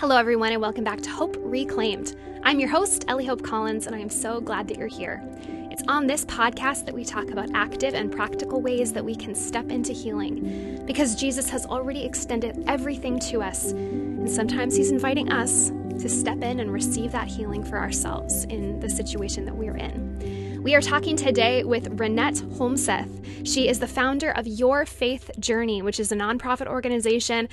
Hello, everyone, and welcome back to Hope Reclaimed. I'm your host, Ellie Hope Collins, and I am so glad that you're here. It's on this podcast that we talk about active and practical ways that we can step into healing because Jesus has already extended everything to us, and sometimes He's inviting us to step in and receive that healing for ourselves in the situation that we're in. We are talking today with Renette Holmseth. She is the founder of Your Faith Journey, which is a nonprofit organization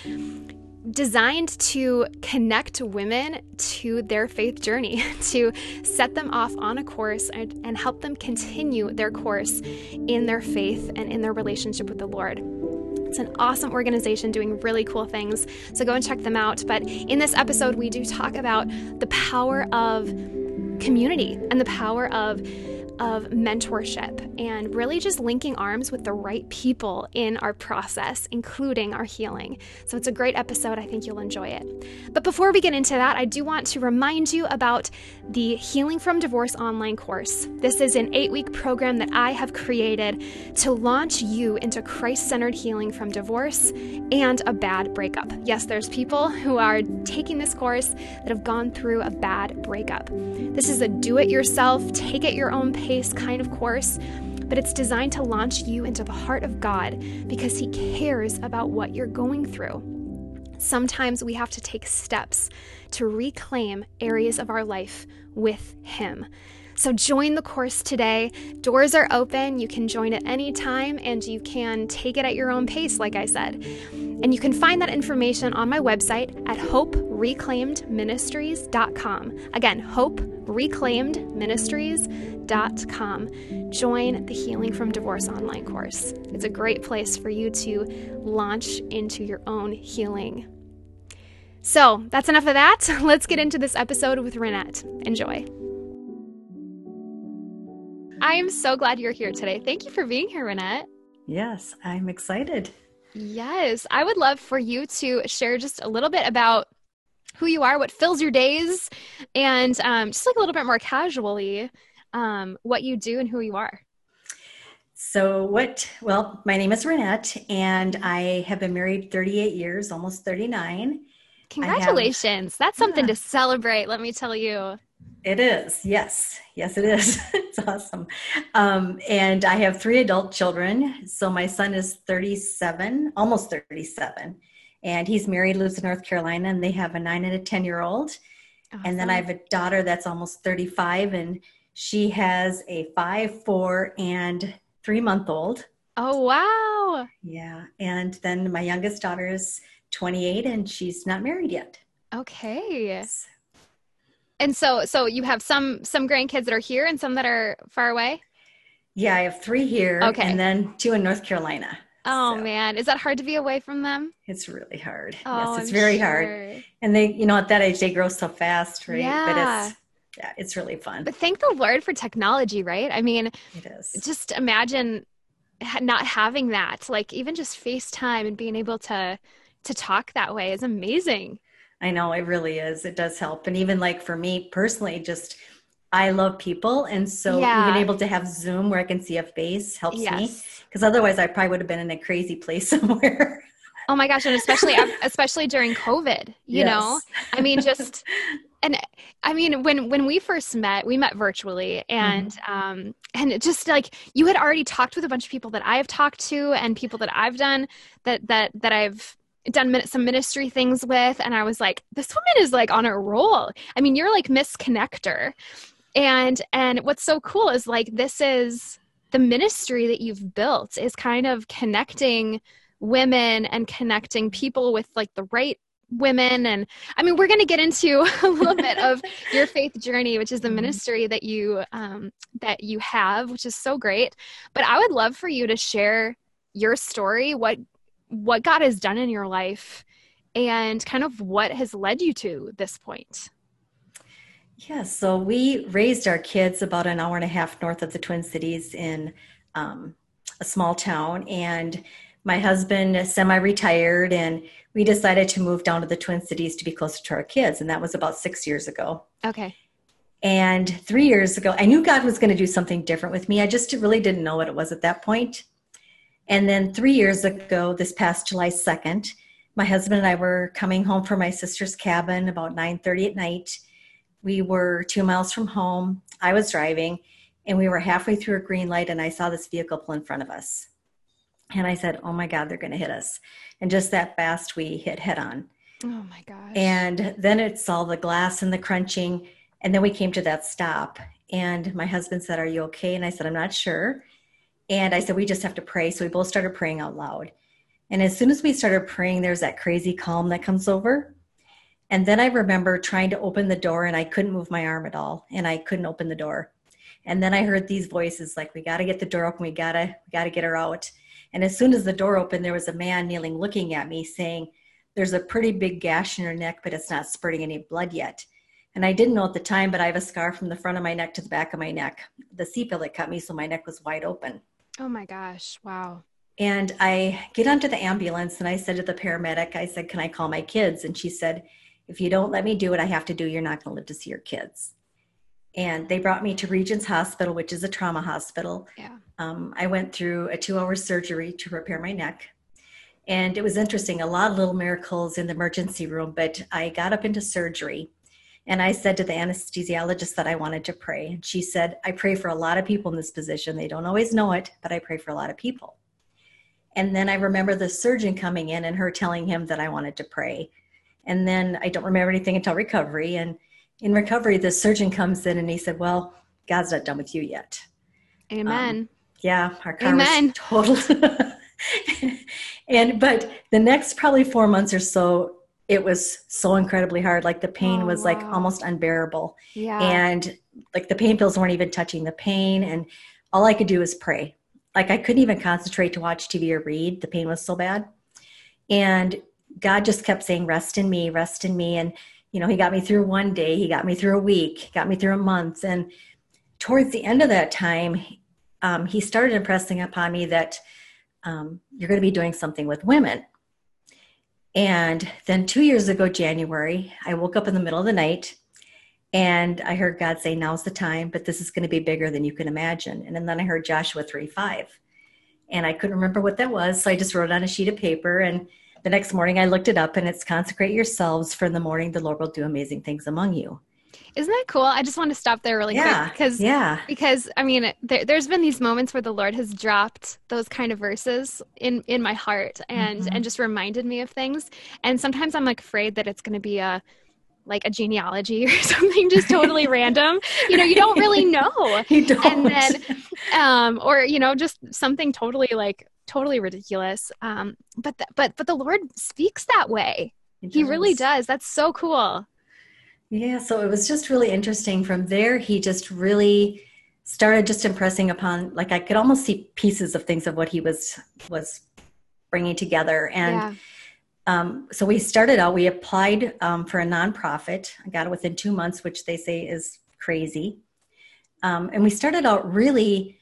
designed to connect women to their faith journey, to set them off on a course and, and, help them continue their course in their faith and in their relationship with the Lord. It's an awesome organization doing really cool things, so go and check them out. But in this episode, we do talk about the power of community and the power of of mentorship and really just linking arms with the right people in our process, including our healing. So it's a great episode. I think you'll enjoy it. But before we get into that, I do want to remind you about the Healing from Divorce online course. This is an eight week program that I have created to launch you into Christ centered healing from divorce and a bad breakup. Yes, there's people who are taking this course that have gone through a bad breakup. This is a do it yourself, take it your own pace kind of course but it's designed to launch you into the heart of God because He cares about what you're going through. Sometimes we have to take steps to reclaim areas of our life with Him. So join the course today. Doors are open. You can join at any time and you can take it at your own pace, like I said. And you can find that information on my website at hopereclaimedministries.com. Again, hopereclaimedministries.com. Join the Healing from Divorce online course. It's a great place for you to launch into your own healing. So that's enough of that. Let's get into this episode with Renette. Enjoy. I am so glad you're here today. Thank you for being here, Renette. Yes, I'm excited. Yes, I would love for you to share just a little bit about who you are, what fills your days, and um, just like a little bit more casually, um, what you do and who you are. So, what, well, my name is Renette, and I have been married 38 years, almost 39. Congratulations. Have, That's something yeah. to celebrate, let me tell you. It is. Yes. Yes, it is. it's awesome. Um, and I have three adult children. So my son is 37, almost 37. And he's married, lives in North Carolina, and they have a nine and a 10 year old. Awesome. And then I have a daughter that's almost 35, and she has a five, four, and three month old. Oh, wow. Yeah. And then my youngest daughter is 28, and she's not married yet. Okay. So and so so you have some some grandkids that are here and some that are far away? Yeah, I have 3 here okay. and then two in North Carolina. Oh so. man, is that hard to be away from them? It's really hard. Oh, yes, it's I'm very sure. hard. And they, you know, at that age they grow so fast, right? Yeah. But it's yeah, it's really fun. But thank the Lord for technology, right? I mean, it is. Just imagine not having that, like even just FaceTime and being able to to talk that way is amazing. I know it really is. It does help. And even like for me personally, just I love people. And so yeah. even able to have Zoom where I can see a face helps yes. me. Because otherwise I probably would have been in a crazy place somewhere. Oh my gosh. And especially, especially during COVID, you yes. know, I mean, just, and I mean, when, when we first met, we met virtually and, mm-hmm. um, and just like you had already talked with a bunch of people that I have talked to and people that I've done that, that, that I've, done some ministry things with and i was like this woman is like on a roll. I mean you're like miss connector and and what's so cool is like this is the ministry that you've built is kind of connecting women and connecting people with like the right women. And i mean we're going to get into a little bit of your faith journey which is the mm-hmm. ministry that you um, that you have which is so great. But i would love for you to share your story what what God has done in your life and kind of what has led you to this point. Yeah, so we raised our kids about an hour and a half north of the Twin Cities in um, a small town. And my husband semi retired, and we decided to move down to the Twin Cities to be closer to our kids. And that was about six years ago. Okay. And three years ago, I knew God was going to do something different with me. I just really didn't know what it was at that point. And then three years ago, this past July 2nd, my husband and I were coming home from my sister's cabin about 9:30 at night. We were 2 miles from home. I was driving and we were halfway through a green light and I saw this vehicle pull in front of us. And I said, "Oh my god, they're going to hit us." And just that fast we hit head on. Oh my gosh. And then it's all the glass and the crunching and then we came to that stop and my husband said, "Are you okay?" And I said, "I'm not sure." And I said, "We just have to pray." So we both started praying out loud. And as soon as we started praying, there's that crazy calm that comes over. And then I remember trying to open the door and I couldn't move my arm at all and I couldn't open the door. And then I heard these voices like we got to get the door open, we got to we got to get her out. And as soon as the door opened there was a man kneeling looking at me saying, "There's a pretty big gash in her neck, but it's not spurting any blood yet." And I didn't know at the time, but I have a scar from the front of my neck to the back of my neck. The seatbelt cut me so my neck was wide open. Oh my gosh. Wow. And I get onto the ambulance and I said to the paramedic, I said, Can I call my kids? And she said, If you don't let me do what I have to do, you're not going to live to see your kids. And they brought me to Regions Hospital, which is a trauma hospital. Yeah. Um, I went through a two hour surgery to repair my neck. And it was interesting, a lot of little miracles in the emergency room, but I got up into surgery and I said to the anesthesiologist that I wanted to pray. And she said, I pray for a lot of people in this position. They don't always know it, but I pray for a lot of people. And then I remember the surgeon coming in and her telling him that I wanted to pray. And then I don't remember anything until recovery. And in recovery, the surgeon comes in and he said, Well, God's not done with you yet. Amen. Um, yeah, our car Amen. was total. and but the next probably four months or so, it was so incredibly hard. Like the pain Oh, was like wow. almost unbearable. Yeah. And like the pain pills weren't even touching the pain. And all I could do was pray. Like I couldn't even concentrate to watch TV or read. The pain was so bad. And God just kept saying, rest in me, rest in me. And, you know, he got me through one day, he got me through a week, got me through a month. And towards the end of that time, um, he started impressing upon me that um, you're going to be doing something with women. And then two years ago, January, I woke up in the middle of the night and I heard God say, Now's the time, but this is going to be bigger than you can imagine. And then I heard Joshua 3 5. And I couldn't remember what that was. So I just wrote it on a sheet of paper. And the next morning I looked it up and it's consecrate yourselves for in the morning the Lord will do amazing things among you. Isn't that cool? I just want to stop there really yeah. quick because yeah. because I mean there, there's been these moments where the Lord has dropped those kind of verses in in my heart and Mhm. and just reminded me of things. And sometimes I'm like afraid that it's going to be a like a genealogy or something just totally random. You know, you don't really know. You don't. And then um or you know just something totally like totally ridiculous. Um but th- but but the Lord speaks that way. He really does. That's so cool. Yeah, so it was just really interesting. From there, he just really started just impressing upon, like I could almost see pieces of things of what he was was bringing together. And yeah. um, so we started out. We applied um, for a nonprofit. I got it within two months, which they say is crazy. Um, and we started out really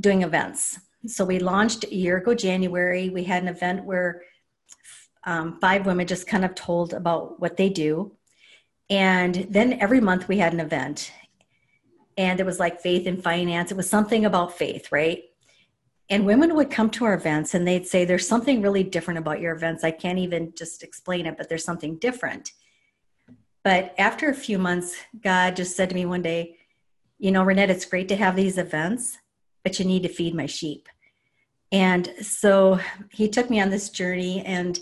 doing events. So we launched a year ago, January. We had an event where um, five women just kind of told about what they do. And then every month we had an event. And it was like faith and finance. It was something about faith, right? And women would come to our events and they'd say, There's something really different about your events. I can't even just explain it, but there's something different. But after a few months, God just said to me one day, You know, Renette, it's great to have these events, but you need to feed my sheep. And so he took me on this journey and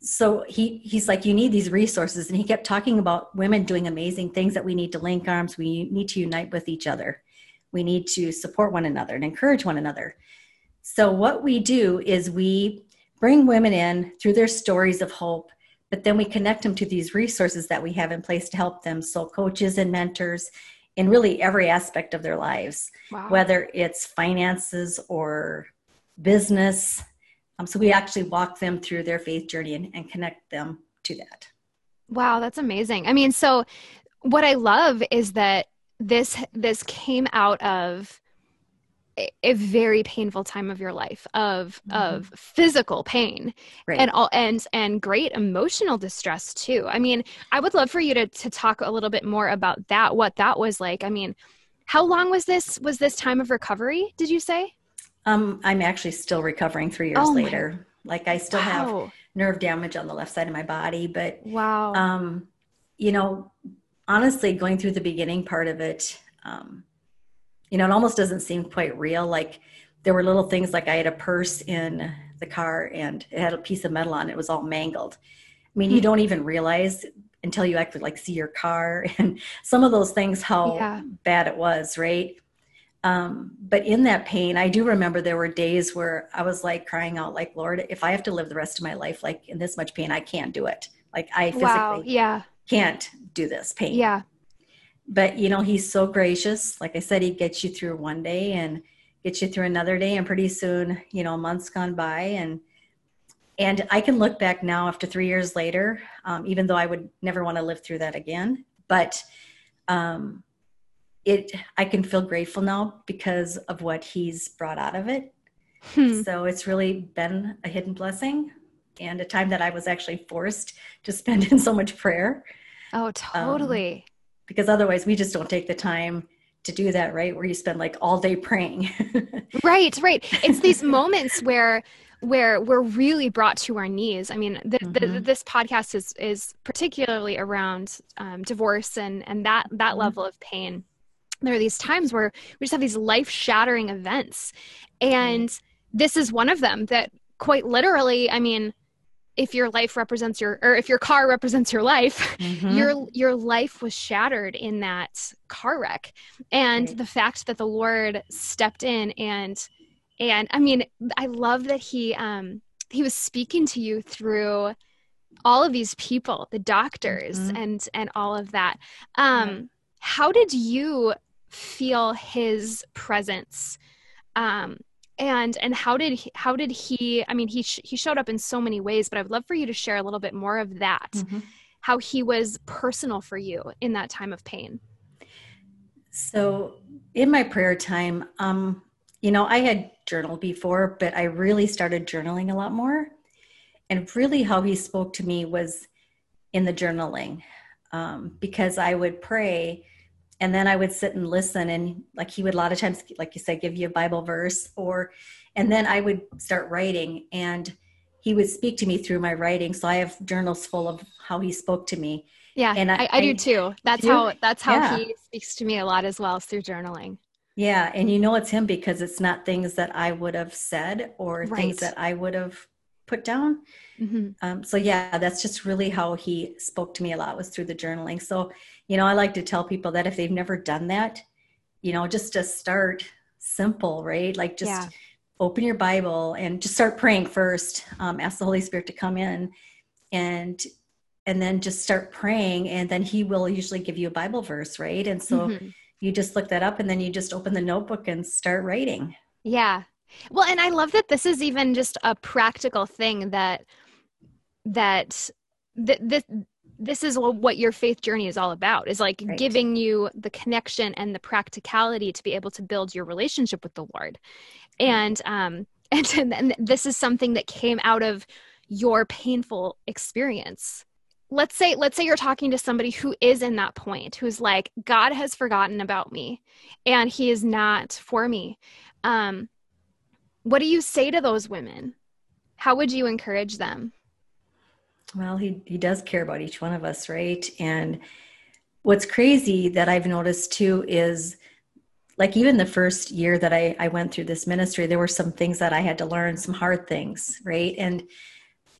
so he he's like you need these resources and he kept talking about women doing amazing things that we need to link arms we need to unite with each other we need to support one another and encourage one another so what we do is we bring women in through their stories of hope but then we connect them to these resources that we have in place to help them so coaches and mentors in really every aspect of their lives Wow. whether it's finances or business um, so we actually walk them through their faith journey and, and connect them to that. Wow, that's amazing. I mean, so what I love is that this this came out of a, very painful time of your life of Mhm. of physical pain Right. and all and and great emotional distress too. I mean, I would love for you to to talk a little bit more about that what that was like. I mean, how long was this was this time of recovery, did you say? Um, I'm actually still recovering three years Oh my- later. Like I still have nerve damage on the left side of my body. But wow, um, you know, honestly, going through the beginning part of it, um, you know, it almost doesn't seem quite real. Like there were little things like I had a purse in the car and it had a piece of metal on it. It was all mangled. I mean, you hmm. don't even realize until you actually like see your car and some of those things how yeah. bad it was, right? Um, but in that pain, I do remember there were days where I was like crying out, like, Lord, if I have to live the rest of my life like in this much pain, I can't do it. Like I physically wow. yeah. can't do this pain. Yeah. But you know, he's so gracious. Like I said, he gets you through one day and gets you through another day, and pretty soon, you know, months gone by and and I can look back now after three years later, um, even though I would never want to live through that again. But um, it, I can feel grateful now because of what he's brought out of it. Hmm. So it's really been a hidden blessing and a time that I was actually forced to spend in so much prayer. Oh, um, totally. Um, because otherwise, we just don't take the time to do that, right? Where you spend like all day praying. right, right. It's these moments where where we're really brought to our knees. I mean, the, mm-hmm. the, this podcast is is particularly around um, divorce and and that that mm-hmm. level of pain. There are these times where we just have these life shattering events, and mm-hmm. this is one of them. That quite literally, I mean, if your life represents your or if your car represents your life mm-hmm. your your life was shattered in that car wreck and right. the fact that the lord stepped in and and i mean i love that he um he was speaking to you through all of these people the doctors mm-hmm. and and all of that um yeah. how did you feel his presence um and and how did he, how did he i mean he sh- he showed up in so many ways but i would love for you to share a little bit more of that mm-hmm. how he was personal for you in that time of pain so in my prayer time um you know, I had journaled before, but I really started journaling a lot more. And really, how he spoke to me was in the journaling um, because I would pray and then I would sit and listen. And like he would a lot of times, like you said, give you a Bible verse, or and then I would start writing and he would speak to me through my writing. So I have journals full of how he spoke to me. Yeah, and I, I, I do too. That's how that's how yeah. he speaks to me a lot as well through journaling. Yeah, and you know it's him because it's not things that I would have said or right. things that I would have put down. Mm-hmm. Um, so yeah, that's just really how he spoke to me a lot was through the journaling. So you know, I like to tell people that if they've never done that, you know, just to start simple, right? Like just yeah. open your Bible and just start praying first. Um, ask the Holy Spirit to come in and and then just start praying and then he will usually give you a bible verse right and so mm-hmm you just look that up and then you just open the notebook and start writing. Yeah. Well, and I love that this is even just a practical thing that that th- this this is what your faith journey is all about is like right. giving you the connection and the practicality to be able to build your relationship with the lord. And um and, and this is something that came out of your painful experience. Let's say let's say you're talking to somebody who is in that point who's like god has forgotten about me and he is not for me. Um what do you say to those women? How would you encourage them well he he does care about each one of us right? And what's crazy that i've noticed too is like even the first year that I, I went through this ministry there were some things that i had to learn some hard things right? And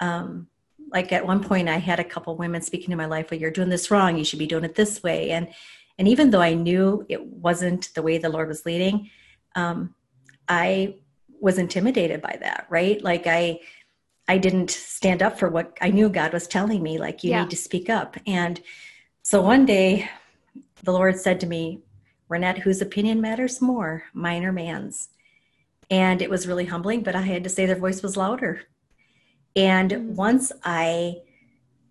um like at one point i had a couple women speaking to my life well you're doing this wrong. You should be doing it this way. And and even though i knew it wasn't the way the lord was leading um, i was intimidated by that right? Like i i didn't stand up for what i knew god was telling me like you yeah. need to speak up and so one day the lord said to me renette whose opinion matters more mine or man's and it was really humbling but i had to say their voice was louder and mm-hmm. once I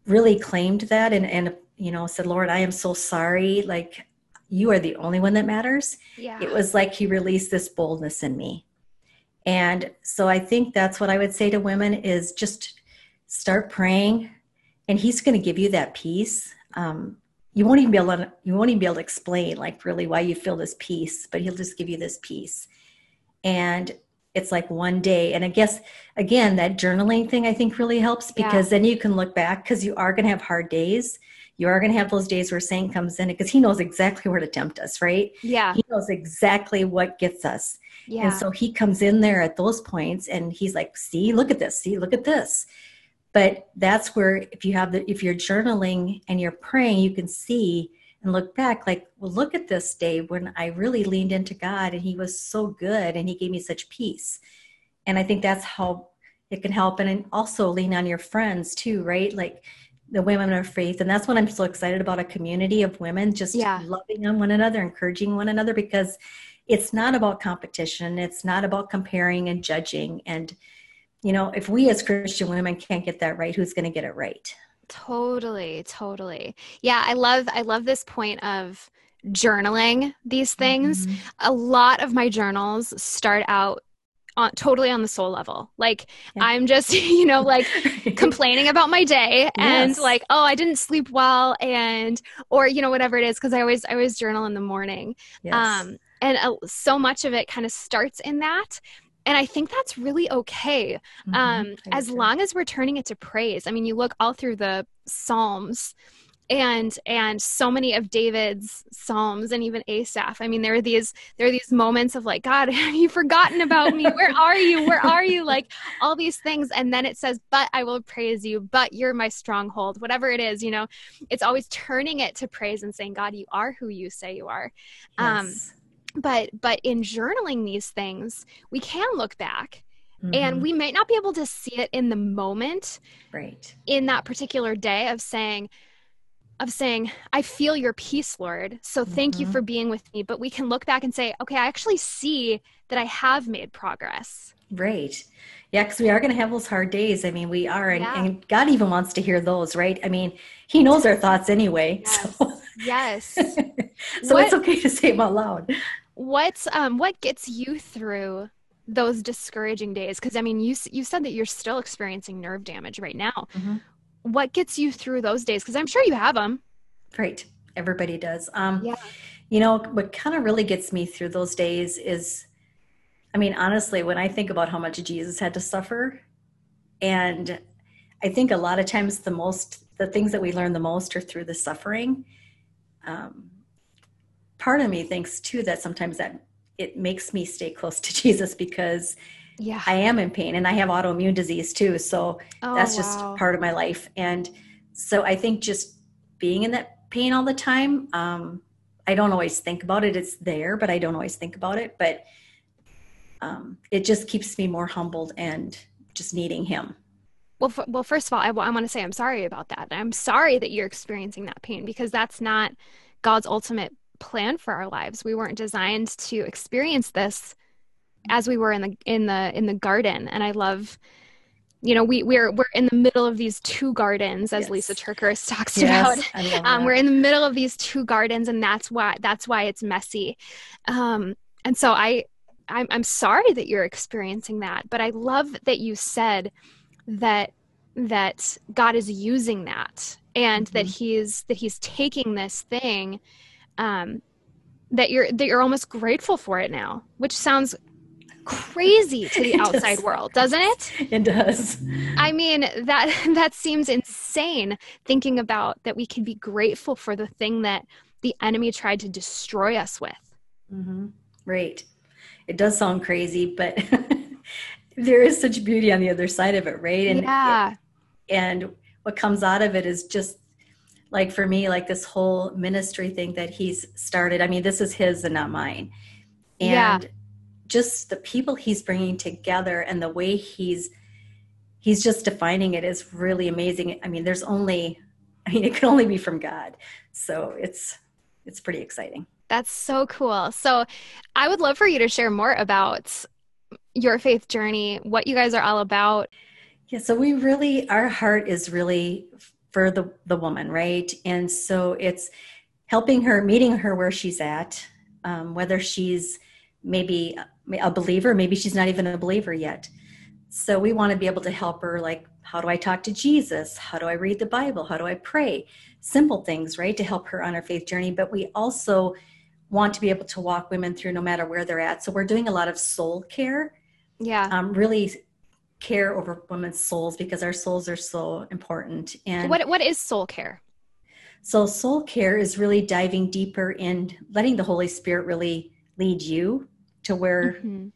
really claimed that and, and, you know, said, Lord, I am so sorry. Like, you are the only one that matters. Yeah. It was like he released this boldness in me. And so I think that's what I would say to women is just start praying and he's going to give you that peace. Um, you won't even be able to, you won't even be able to explain like really why you feel this peace, but he'll just give you this peace. And it's like one day and i guess again that journaling thing i think really helps because yeah. then you can look back because you are going to have hard days you are going to have those days where Satan comes in because he knows exactly where to tempt us, right? Yeah. He knows exactly what gets us. Yeah. And so he comes in there at those points and he's like, see, look at this, see, look at this. But that's where if you have the if you're journaling and you're praying, you can see and look back like, well, look at this day when I really leaned into God and he was so good and he gave me such peace. And I think that's how it can help and also lean on your friends too, right? Like the women of faith and that's what i'm so excited about a community of women just yeah. loving on one another encouraging one another because it's not about competition it's not about comparing and judging and you know if we as christian women can't get that right who's going to get it right totally totally yeah i love i love this point of journaling these things mm-hmm. a lot of my journals start out on, totally on the soul level. Like yeah. I'm just, you know, like complaining about my day and yes. like, oh, I didn't sleep well and or you know whatever it is because I always I always journal in the morning. Yes. Um and uh, so much of it kind of starts in that and i think that's really okay mm-hmm. um, as long as we're turning it to praise. I mean you look all through the psalms and and so many of david's psalms and even asaph. I mean there are these there are these moments of like god have you forgotten about me? Where are you? Where are you? Like all these things and then it says but i will praise you. But you're my stronghold whatever it is you know? It's always turning it to praise and saying god you are who you say you are. Um, yes. um but but in journaling these things we can look back Mm-hmm. And we might not be able to see it in the moment, right? In that particular day of saying, of saying, I feel your peace, Lord. So thank mm-hmm. you for being with me. But we can look back and say, okay, I actually see that I have made progress. Right. Yeah, because we are going to have those hard days. I mean, we are, and, yeah. and, God even wants to hear those, right? I mean, He knows our thoughts anyway. Yes. So, yes. so what, it's okay to say them out loud. What's um what gets you through those discouraging days? Because I mean, you you said that you're still experiencing nerve damage right now. Mm-hmm what gets you through those days? Because I'm sure you have them. Right. Everybody does. Um, yeah. You know, what kind of really gets me through those days is, I mean, honestly, when I think about how much Jesus had to suffer, and I think a lot of times the most, the things that we learn the most are through the suffering. Um, part of me thinks too that sometimes that it makes me stay close to Jesus because yeah. I am in pain and i have autoimmune disease too. So oh, that's just wow. part of my life. And so i think just being in that pain all the time um, i don't always think about it. It's there but i don't always think about it. But um, it just keeps me more humbled and just needing him. Well, f- well, first of all, I, w- I want to say I'm sorry about that. I'm sorry that you're experiencing that pain because that's not God's ultimate plan for our lives. We weren't designed to experience this as we were in the in the in the garden and i love you know we we're we're in the middle of these two gardens as yes. Lysa TerKeurst talks yes, about um, we're in the middle of these two gardens and that's why that's why it's messy um, and so i I'm, I'm sorry that you're experiencing that but i love that you said that that god is using that and mm-hmm. that he's that he's taking this thing um, that you're that you're almost grateful for it now which sounds crazy to the outside world, doesn't it? It does. I mean, that that seems insane thinking about that we can be grateful for the thing that the enemy tried to destroy us with. Mm-hmm. Right. It does sound crazy, but there is such beauty on the other side of it, right? And yeah. It, and what comes out of it is just like for me, like this whole ministry thing that he's started. I mean, this is his and not mine. And yeah just the people he's bringing together and the way he's he's just defining it is really amazing. I mean there's only i mean it can only be from god. So it's it's pretty exciting. That's so cool. So i would love for you to share more about your faith journey what you guys are all about. Yeah so we really our heart is really for the the woman right? And so it's helping her meeting her where she's at um, whether she's maybe a believer maybe she's not even a believer yet. So we want to be able to help her like how do i talk to jesus? How do i read the bible? How do i pray? Simple things right to help her on her faith journey. But we also want to be able to walk women through no matter where they're at. So we're doing a lot of soul care Yeah. um, really care over women's souls because our souls are so important. And what what is soul care? so soul care is really diving deeper in letting the Holy Spirit really lead you to where Mhm.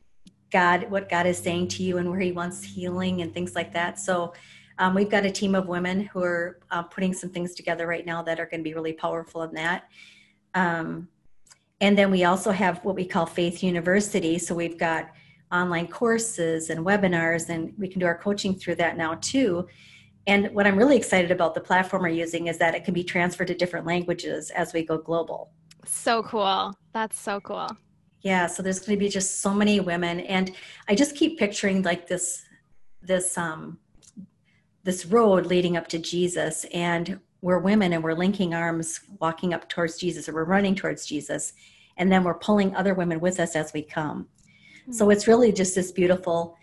God, what God is saying to you and where He wants healing and things like that. So um, we've got a team of women who are uh, putting some things together right now that are going to be really powerful in that. Um, and then we also have what we call Faith University. So we've got online courses and webinars, and we can do our coaching through that now too. And what I'm really excited about the platform we're using is that it can be transferred to different languages as we go global. So cool. That's so cool. Yeah, so there's going to be just so many women, and I just keep picturing like this, this, um, this road leading up to Jesus, and we're women, and we're linking arms, walking up towards Jesus, or we're running towards Jesus, and then we're pulling other women with us as we come. So it's really just this beautiful.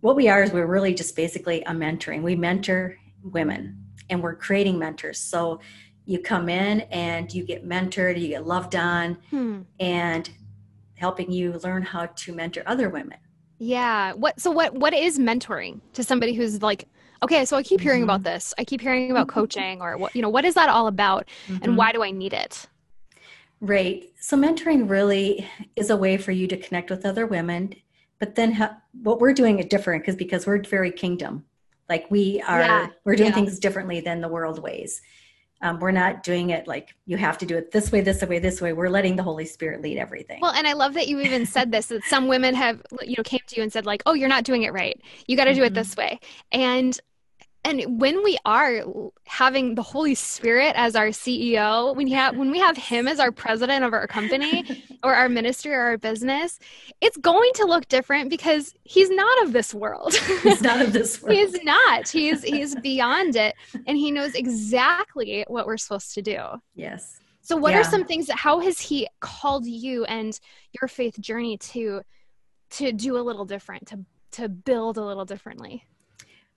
What we are is we're really just basically a mentoring. We mentor women, and we're creating mentors. So you come in and you get mentored, you get loved on, Hmm. and helping you learn how to mentor other women. Yeah. What so what what is mentoring to somebody who's like, okay, so I keep hearing Mhm. about this. I keep hearing about coaching or what you know, what is that all about Mhm. and why do I need it? Right. So mentoring really is a way for you to connect with other women, but then ha- what we're doing is different because because we're very kingdom. Like we are, Yeah, we're doing yeah. things differently than the world ways. Um, we're not doing it like you have to do it this way, this way, this way. We're letting the Holy Spirit lead everything. Well, and I love that you even said this that some women have you know came to you and said like, "Oh, you're not doing it right. You got to do it Mhm. this way." And and when we are having the Holy Spirit as our CEO, when have when we have him as our president of our company or our ministry or our business, it's going to look different because he's not of this world. He's not of this world. he's not. He's he's beyond it and he knows exactly what we're supposed to do. yes. So what are some things that how has he called you and your faith journey to to do a little different, to to build a little differently?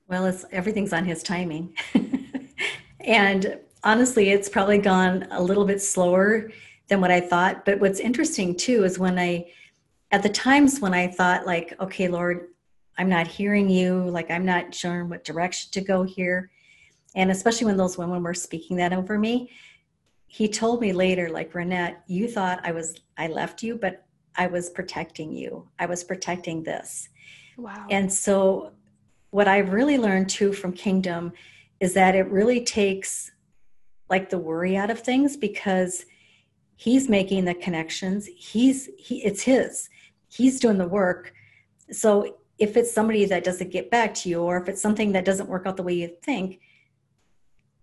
Well, it's everything's on his timing. and honestly, it's probably gone a little bit slower than what I thought. But what's interesting too is when I, at the times when I thought, like, okay, Lord, I'm not hearing you, like, I'm not sure what direction to go here. And especially when those women were speaking that over me, he told me later, like, Renette, you thought I was, I left you, but I was protecting you. I was protecting this. Wow. And so, what I've really learned too from Kingdom is that it really takes like the worry out of things because he's making the connections. He's he it's his. He's doing the work. So if it's somebody that doesn't get back to you or if it's something that doesn't work out the way you think,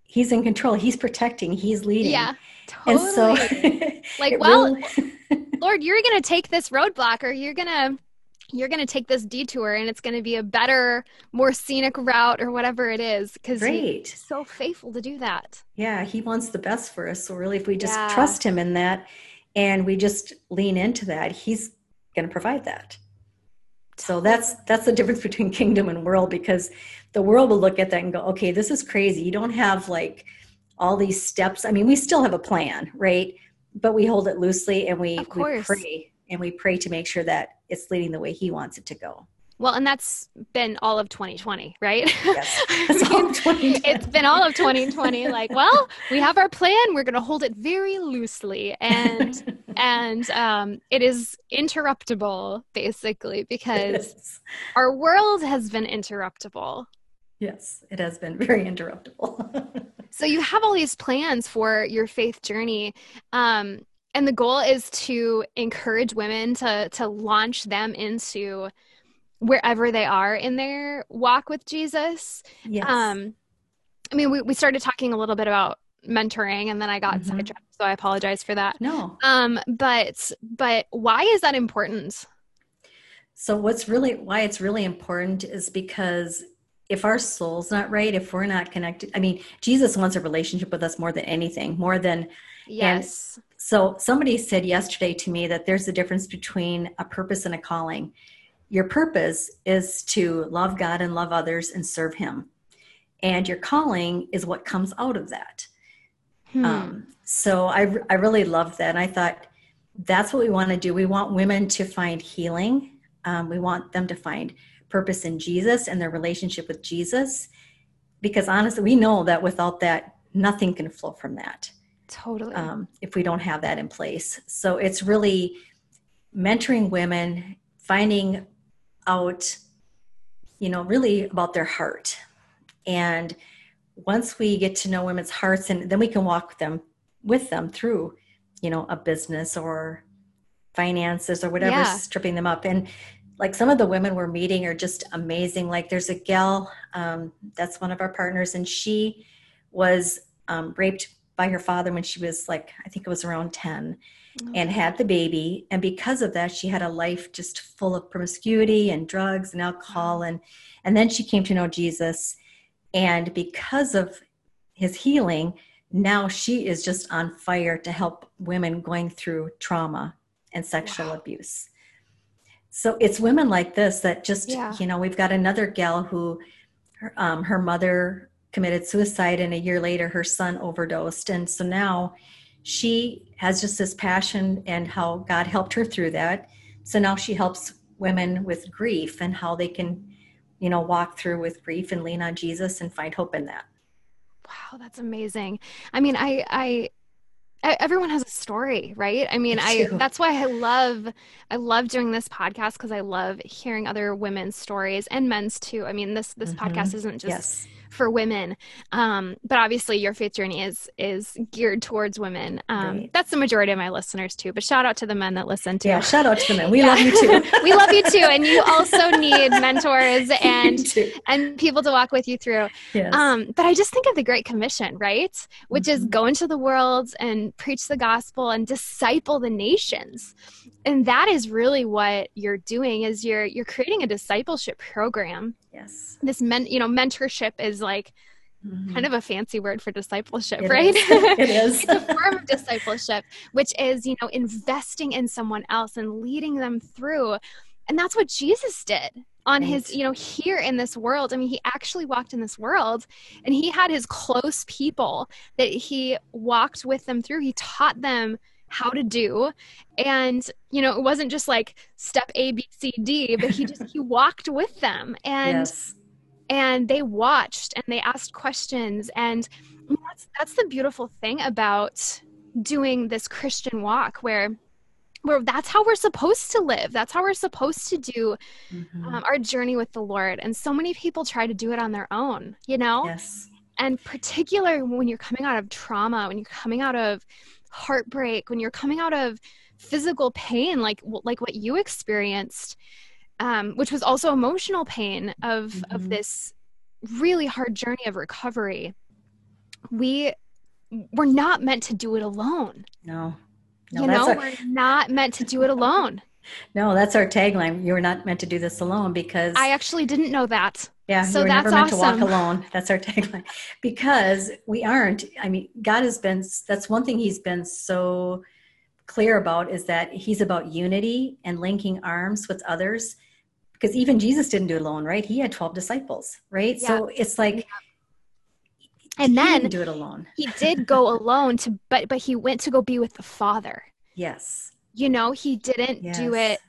he's in control. He's protecting. He's leading. yeah. totally And so like, well, really- Lord, you're going to take this roadblock or you're going to you're going to take this detour and it's going to be a better, more scenic route or whatever it is because he's so faithful to do that. Yeah, he wants the best for us. So really if we just Yeah. trust him in that and we just lean into that, he's going to provide that. So that's that's the difference between kingdom and world because the world will look at that and go, "Okay, this is crazy. You don't have like all these steps. I mean, we still have a plan, right? But we hold it loosely and we Of we pray and we pray to make sure that it's leading the way he wants it to go. Well, and that's been all of 2020, right? Yes. All mean, 2020. it's been all of 2020 like well we have our plan we're going to hold it very loosely and and um, it is interruptible basically because yes. our world has been interruptible yes, it has been very interruptible. so you have all these plans for your faith journey um, and the goal is to encourage women to to launch them into wherever they are in their walk with jesus yes. Um, I mean, we, we started talking a little bit about mentoring, and then I got Mhm. sidetracked, so I apologize for that. no. Um, but but why is that important? So what's really why it's really important is because if our soul's not right, if we're not connected, I mean, Jesus wants a relationship with us more than anything, more than Yes, so somebody said yesterday to me that there's a difference between a purpose and a calling. Your purpose is to love God and love others and serve him. And your calling is what comes out of that. Hmm. Um, so I, I really loved that. And I thought that's what we want to do. We want women to find healing Um, we want them to find purpose in Jesus and their relationship with Jesus. Because honestly, we know that without that, nothing can flow from that. Totally. Um, if we don't have that in place. So it's really mentoring women, finding out, you know, really about their heart. And once we get to know women's hearts, and then we can walk them with them through, you know, a business or finances or whatever Yeah. tripping them up. And like some of the women we're meeting are just amazing. Like there's a gal um, that's one of our partners, and she was um, raped by her father when she was like, I think it was around 10 and had the baby. And because of that she had a life just full of promiscuity and drugs and alcohol. And and then she came to know jesus. And because of his healing now she is just on fire to help women going through trauma and sexual Wow. abuse. So it's women like this that just Yeah. you know we've got another gal who her, um, her mother committed suicide and a year later her son overdosed and so now she has just this passion and how God helped her through that. So now she helps women with grief and how they can, you know, walk through with grief and lean on Jesus and find hope in that. Wow, that's amazing. I mean, i i everyone has a story, right? I mean, Me I, that's why I love, I love doing this podcast because I love hearing other women's stories and men's too. I mean, this, this Mhm. podcast isn't just yes. For women. Um, but obviously your faith journey is, is geared towards women. Um, Right. that's the majority of my listeners too, but shout out to the men that listen too. Yeah. Shout out to the men. We Yeah. love you too. we love you too. And you also need mentors and, and people to walk with you through. Yes. Um, but I just think of the Great Commission, right? Which is Mhm. go into the world and preach the gospel and disciple the nations. And that is really what you're doing is you're you're creating a discipleship program. yes. This men, you know, mentorship is like Mhm. kind of a fancy word for discipleship, It right? is. it is. it's a form of discipleship, which is, you know, investing in someone else and leading them through. And that's what Jesus did on his, you know, here in this world. I mean, he actually walked in this world and he had his close people that he walked with them through. He taught them how to do. And, you know, it wasn't just like step A, B, C, D, but he just, he walked with them. And, yes. And they watched and they asked questions and that's that's the beautiful thing about doing this christian walk where where that's how we're supposed to live that's how we're supposed to do Mhm. um, our journey with the lord and so many people try to do it on their own you know yes. and particularly when you're coming out of trauma when you're coming out of heartbreak when you're coming out of physical pain like like what you experienced um, which was also emotional pain of of Mhm. this really hard journey of recovery we we're not meant to do it alone No. No, you know our, we're not meant to do it alone no, that's our tagline. You're not meant to do this alone because i actually didn't know that Yeah, So you were never that's meant to walk awesome. alone. That's our tagline. Because we aren't. I mean, God has been, that's one thing He's been so clear about is that He's about unity and linking arms with others. Because even Jesus didn't do it alone, right? He had 12 disciples, right? So it's like, and he then do it alone. he did go alone to but but he went to go be with the father Yes. you know he didn't do it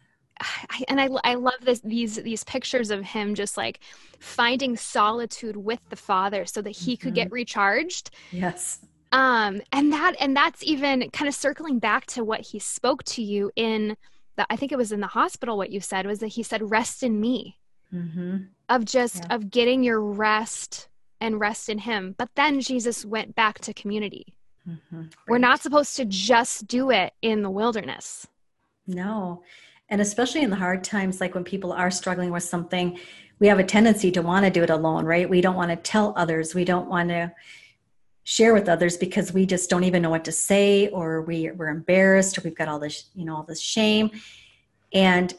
I, and I, I love this these these pictures of him just like finding solitude with the father so that he could get recharged Yes. um and that and that's even kind of circling back to what he spoke to you in the i think it was in the hospital what you said was that he said rest in me hmm of just Yeah. of getting your rest and rest in him but then jesus went back to community hmm we're not supposed to just do it in the wilderness No. And especially in the hard times, like when people are struggling with something, we have a tendency to want to do it alone, right? We don't want to tell others. We don't want to share with others because we just don't even know what to say or we, we're embarrassed or we've got all this, you know, all this shame. And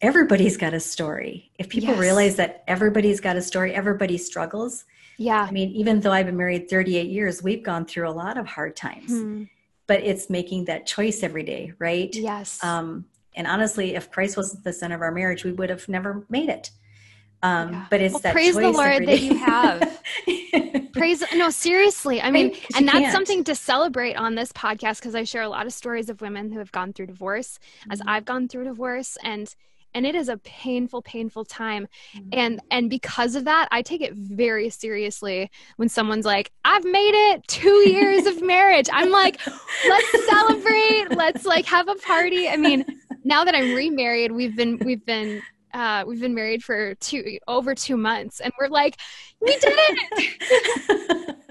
everybody's got a story. If people Yes. realize that everybody's got a story, everybody struggles. yeah I mean, even though I've been married 38 years, we've gone through a lot of hard times, Hmm. but it's making that choice every day, right? yes Um, and honestly, if Christ wasn't the center of our marriage, we would have never made it. Um, Yeah. But it's Well, that praise the choice Lord that you have. praise no seriously i mean Right, 'cause and that's can't. something to celebrate on this podcast because i share a lot of stories of women who have gone through divorce as Mhm. i've gone through divorce and and it is a painful painful time mm-hmm. and and because of that i take it very seriously when someone's like i've made it two years of marriage i'm like let's celebrate let's like have a party i mean now that i'm remarried we've been we've been uh, we've been married for two over two months and we're like we did it!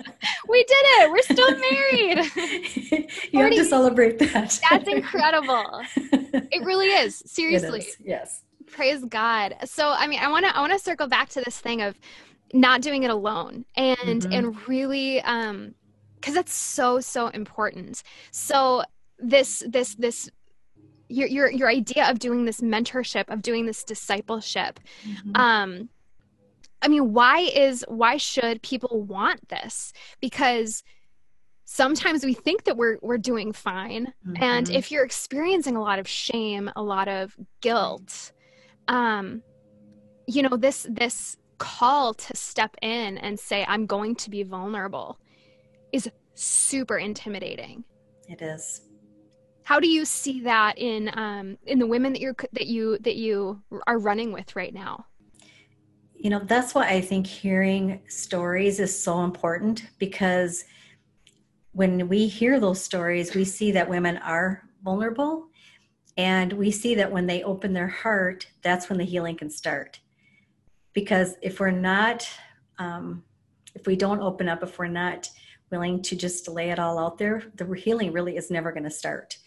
We did it! We're still married! You have to celebrate that. That's incredible. It really is. Seriously. is. yes. Praise god. So i mean i want to i want to circle back to this thing of not doing it alone and mm-hmm. and really um because that's so so important. So this this this your your your idea of doing this mentorship of doing this discipleship. Mm-hmm. um i mean why is why should people want this? Because sometimes we think that we're we're doing fine. Mm-hmm. and if you're experiencing a lot of shame a lot of guilt um you know this this call to step in and say i'm going to be vulnerable is super intimidating. It is how do you see that in um, in the women that you're that you that you are running with right now? You know that's why i think hearing stories is so important because when we hear those stories we see that women are vulnerable and we see that when they open their heart that's when the healing can start. Because if we're not um, if we don't open up if we're not willing to just lay it all out there the healing really is never going to start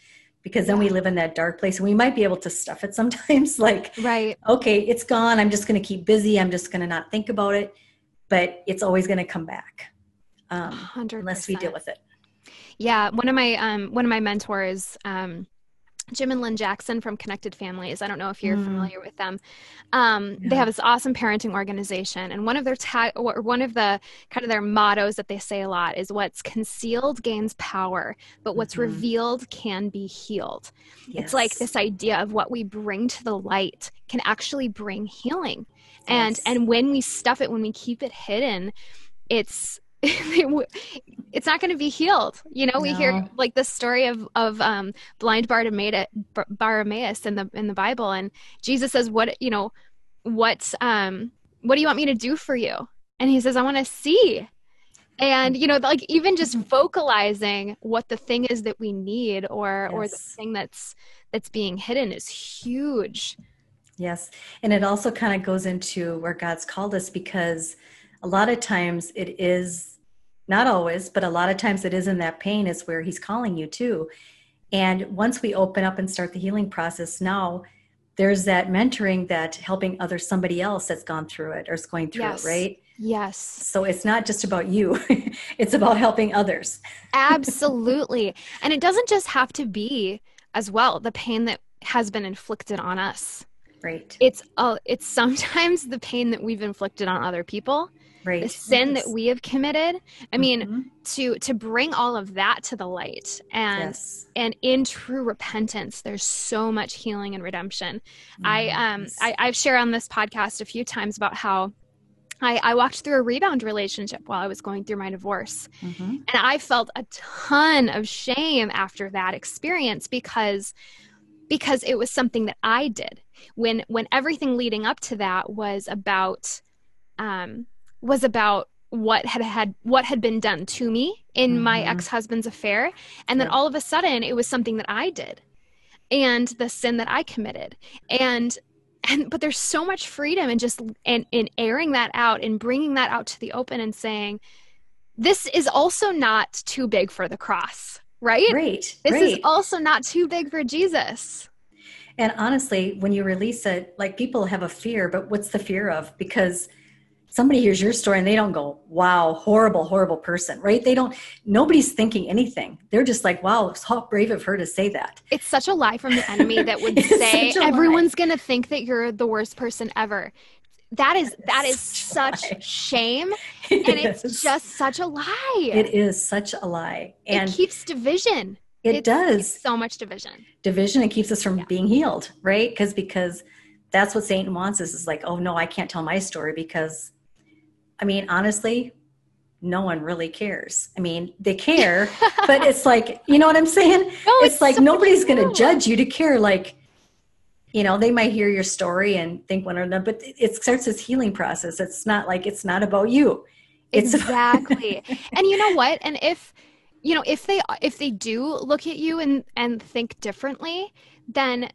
because then we live in that dark place and we might be able to stuff it sometimes. Like right. okay it's gone. I'm just going to keep busy. I'm just going to not think about it. But it's always going to come back um, unless we deal with it. Yeah one of my um, one of my mentors um, Jim and Lynn Jackson from Connected Families. I don't know if you're mm. familiar with them. Um, yeah. They have this awesome parenting organization, and one of their ta- or one of the kind of their mottos that they say a lot is "What's concealed gains power, but what's mm-hmm. revealed can be healed." Yes. It's like this idea of what we bring to the light can actually bring healing, yes. and and when we stuff it, when we keep it hidden, it's it's not going to be healed. You know, no. we hear like the story of of um, blind Bartimaeus in the in the Bible, and Jesus says, "What you know, what um, what do you want me to do for you?" And he says, "I want to see." And you know, like even just vocalizing what the thing is that we need, or yes. or the thing that's that's being hidden, is huge. Yes, and it also kind of goes into where God's called us because a lot of times it is not always, but a lot of times it is in that pain is where he's calling you to. And once we open up and start the healing process now, there's that mentoring that helping other somebody else that's gone through it or is going through yes. it, right? Yes. So it's not just about you, it's about helping others. Absolutely. And it doesn't just have to be as well the pain that has been inflicted on us. Right. It's uh, it's sometimes the pain that we've inflicted on other people right. the sin yes. that we have committed i mean mm-hmm. to to bring all of that to the light and yes. and in true repentance there's so much healing and redemption mm-hmm. i um I, i've shared on this podcast a few times about how I, I, walked through a rebound relationship while I was going through my divorce. Mm-hmm. And I felt a ton of shame after that experience because because it was something that I did. When when everything leading up to that was about um was about what had had what had been done to me in mm-hmm. my ex-husband's affair. And then all of a sudden it was something that I did and the sin that I committed. And and but there's so much freedom in just in, in airing that out and bringing that out to the open and saying this is also not too big for the cross right? Right this right. is also not too big for jesus. And honestly when you release it like people have a fear but what's the fear of? Because somebody hears your story and they don't go, wow, horrible, horrible person, right? They don't, nobody's thinking anything. They're just like, wow, it's how brave of her to say that. It's such a lie from the enemy that would say everyone's going to think that you're the worst person ever. That is that is such, such shame it and is. it's just such a lie. It is such a lie. And it keeps division. It it's, does. So much division. Division it keeps us from yeah. being healed, right? Because because that's what Satan wants us is like, oh no, I can't tell my story because I mean, honestly, no one really cares. I mean, they care, but it's like, you know what I'm saying? No, it's, it's like so nobody's going to judge you to care. Like, you know they might hear your story and think one or another but it starts this healing process it's not like it's not about you it's exactly and you know what and if you know if they if they do look at you and and think differently then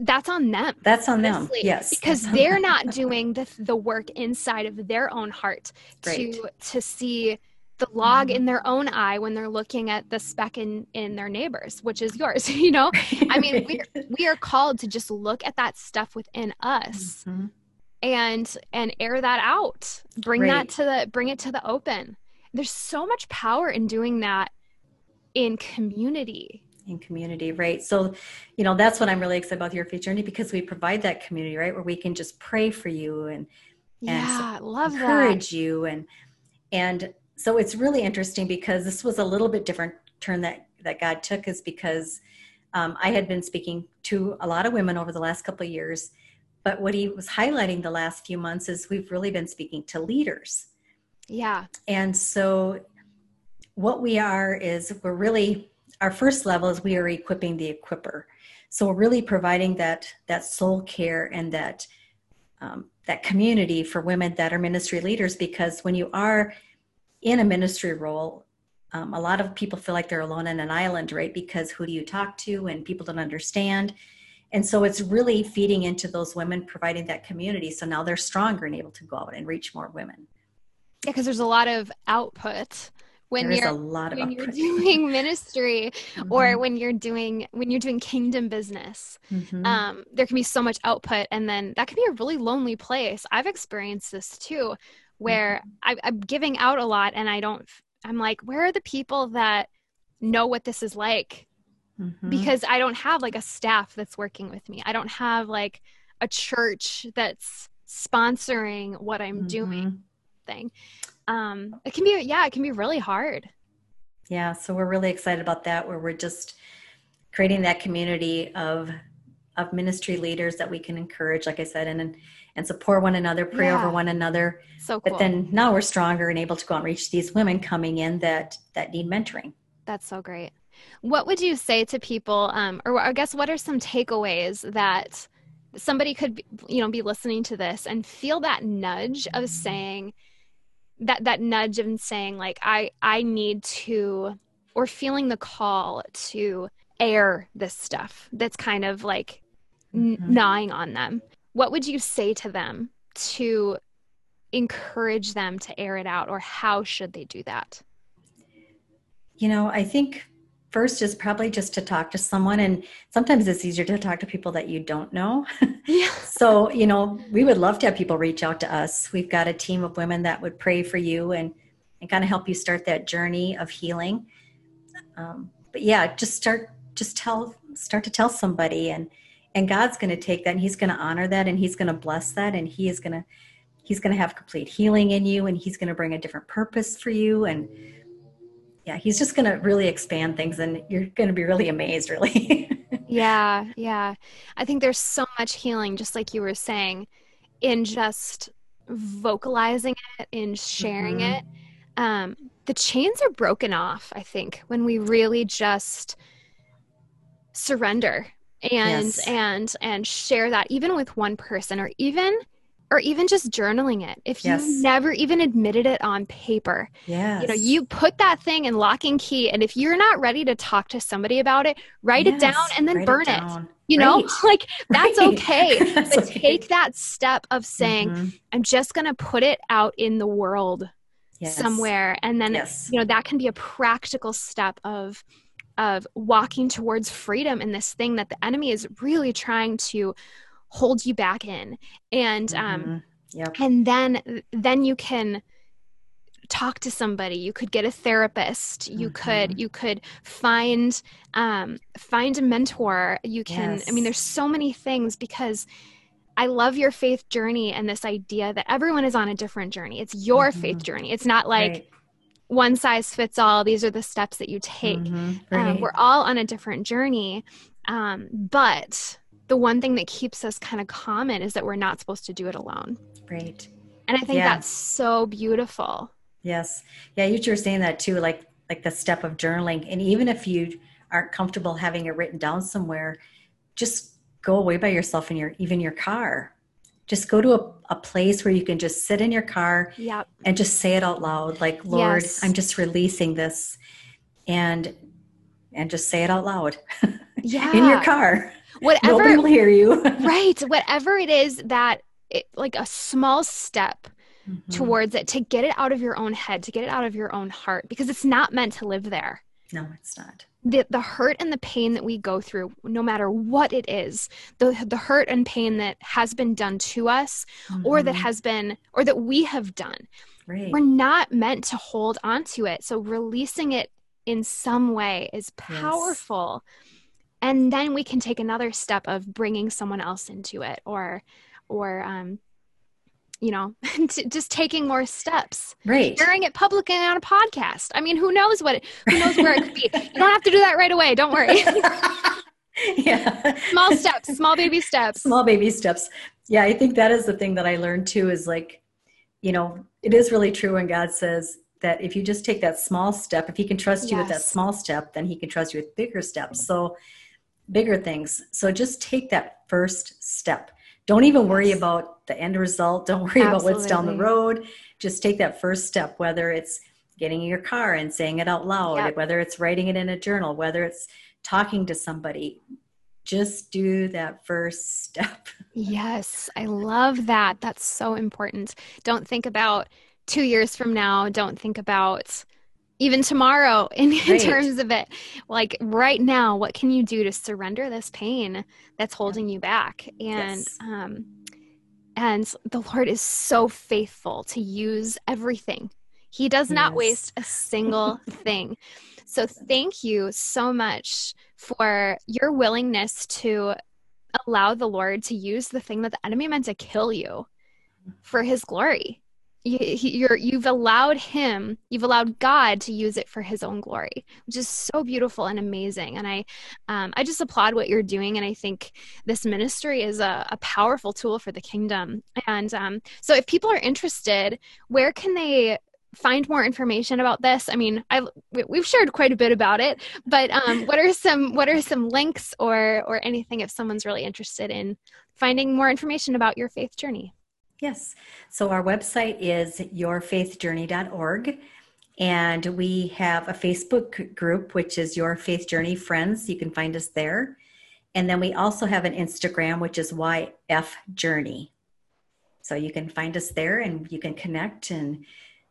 that's on them that's on honestly, them yes because they're not doing the the work inside of their own heart to to see the log mm-hmm. in their own eye when they're looking at the speck in in their neighbors which is yours you know? I mean we we are called to just look at that stuff within us mm-hmm. and and air that out bring that to the bring it to the open. There's so much power in doing that in community in community right so you know that's what i'm really excited about your faith journey because we provide that community right where we can just pray for you and yeah and love encourage that. you and and so it's really interesting because this was a little bit different turn that that God took is because um, I had been speaking to a lot of women over the last couple of years, but what he was highlighting the last few months is we've really been speaking to leaders. Yeah. And so what we are is we're really our first level is we are equipping the equiper. So we're really providing that that soul care and that um, that community for women that are ministry leaders because when you are in a ministry role, um, a lot of people feel like they're alone on an island, right? Because who do you talk to and people don't understand. And so it's really feeding into those women, providing that community. So now they're stronger and able to go out and reach more women. Yeah, because there's a lot of output when there you're a lot of when you're doing ministry mm-hmm. or when you're doing when you're doing kingdom business mm-hmm. um, there can be so much output and then that can be a really lonely place i've experienced this too where mm-hmm. I, I'm giving out a lot and I don't, I'm like, where are the people that know what this is like? Mm-hmm. Because I don't have like a staff that's working with me. I don't have like a church that's sponsoring what I'm mm-hmm. doing thing. Um, it can be, yeah, it can be really hard. Yeah. So we're really excited about that, where we're just creating that community of, of ministry leaders that we can encourage, like I said, and, and support one another, pray yeah. over one another. So cool. But then now we're stronger and able to go and reach these women coming in that that need mentoring. That's so great. What would you say to people, um, or I guess what are some takeaways that somebody could, you know, be listening to this and feel that nudge of saying that that nudge and saying like I I need to, or feeling the call to air this stuff that's kind of like mm-hmm. gnawing on them what would you say to them to encourage them to air it out or how should they do that you know i think first is probably just to talk to someone and sometimes it's easier to talk to people that you don't know. Yeah. so you know we would love to have people reach out to us. We've got a team of women that would pray for you and and kind of help you start that journey of healing. Um, but yeah just start just tell start to tell somebody and and god's going to take that and he's going to honor that and he's going to bless that and he is going to he's going to have complete healing in you and he's going to bring a different purpose for you and yeah he's just going to really expand things and you're going to be really amazed really yeah yeah i think there's so much healing just like you were saying in just vocalizing it in sharing mm-hmm. it um, the chains are broken off i think when we really just surrender and yes. and and share that even with one person or even or even just journaling it if you yes. never even admitted it on paper yeah you know you put that thing in lock and key and if you're not ready to talk to somebody about it write yes. it down and then write burn it, it you right. know like that's right. okay that's but okay. take that step of saying mm-hmm. i'm just going to put it out in the world yes. somewhere and then you know that can be a practical step of of walking towards freedom in this thing that the enemy is really trying to hold you back in and um mm-hmm. yep. and then then you can talk to somebody you could get a therapist you mm-hmm. could you could find um find a mentor you can yes. i mean there's so many things because I love your faith journey and this idea that everyone is on a different journey. It's your mm-hmm. faith journey. It's not like right one size fits all. These are the steps that you take. Mm-hmm, um, right. um, we're all on a different journey. Um, but the one thing that keeps us kind of common is that we're not supposed to do it alone. Right. And I think yeah. that's so beautiful. Yes. Yeah, you were saying that too, like like the step of journaling. And even if you aren't comfortable having it written down somewhere, just go away by yourself in your even your car just go to a, a place where you can just sit in your car yep. and just say it out loud like lord Yes. i'm just releasing this and and just say it out loud Yeah. in your car. Whatever nobody will hear you. Right. Whatever it is that it, like a small step Mhm. towards it to get it out of your own head to get it out of your own heart because it's not meant to live there. No it's not. The, the hurt and the pain that we go through no matter what it is the, the hurt and pain that has been done to us or that Mhm. has been or that we have done right. we're not meant to hold on to it. So releasing it in some way is Yes. powerful. And then we can take another step of bringing someone else into it or or um you know just taking more steps. Right. Sharing it publicly on a podcast. I mean who knows what it, who knows where it could be. You don't have to do that right away. Don't worry. Yeah. Small steps small baby steps. Small baby steps. Yeah i think that is the thing that i learned too is like you know it is really true when god says that if you just take that small step if he can trust you with that small step then he can trust you with bigger steps. So bigger things. So just take that first step. Don't even worry Yes. about the end result. Don't worry about what's down the road. Just take that first step whether it's getting in your car and saying it out loud Yep. whether it's writing it in a journal whether it's talking to somebody. Just do that first step. Yes, I love that. That's so important. Don't think about two years from now. Don't think about even tomorrow in, in terms of it. Like right now, what can you do to surrender this pain that's holding you back? And Yes. um and the Lord is so faithful to use everything. He does not Yes. waste a single thing. So thank you so much for your willingness to allow the Lord to use the thing that the enemy meant to kill you for his glory. You, you've allowed him, you've allowed God to use it for his own glory, which is so beautiful and amazing. And I, um, I just applaud what you're doing. And I think this ministry is a, a powerful tool for the kingdom. And um, so if people are interested, where can they find more information about this? I mean, I we- we've shared quite a bit about it, but um, what are some what are some links or or anything if someone's really interested in finding more information about your faith journey? Yes. So our website is yourfaithjourney.org. And we have a Facebook group, which is Your Faith Journey Friends. You can find us there. And then we also have an Instagram, which is YF Journey. So you can find us there and you can connect. And,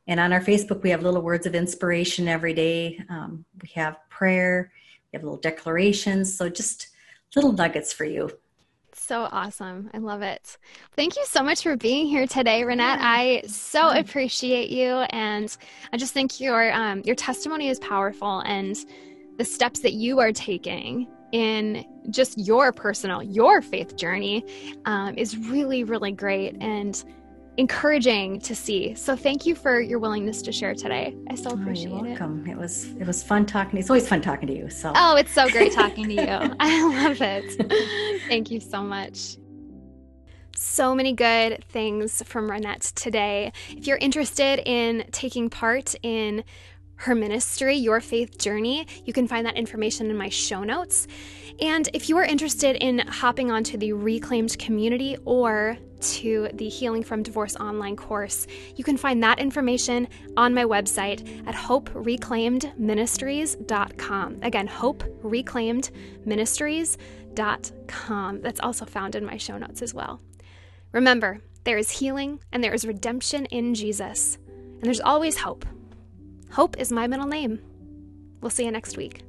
and on our Facebook, we have little words of inspiration every day. Um, we have prayer, we have little declarations. So just little nuggets for you. So awesome. I love it. Thank you so much for being here today, Renette. I so appreciate you and I just think your um, your testimony is powerful and the steps that you are taking in just your personal your faith journey um, is really really great and encouraging to see so thank you for your willingness to share today i so Oh, appreciate you're it welcome. It. was it was fun talking. to you. It's always fun talking to you. So oh it's so great talking to you i love it thank you so much so many good things from Renette today. If you're interested in taking part in her ministry, Your Faith Journey, you can find that information in my show notes. And if you are interested in hopping onto the Reclaimed community or to the Healing from Divorce online course, you can find that information on my website at hopereclaimedministries.com. Again, hopereclaimedministries.com. That's also found in my show notes as well. Remember, there is healing and there is redemption in Jesus, and there's always hope. Hope is my middle name. We'll see you next week.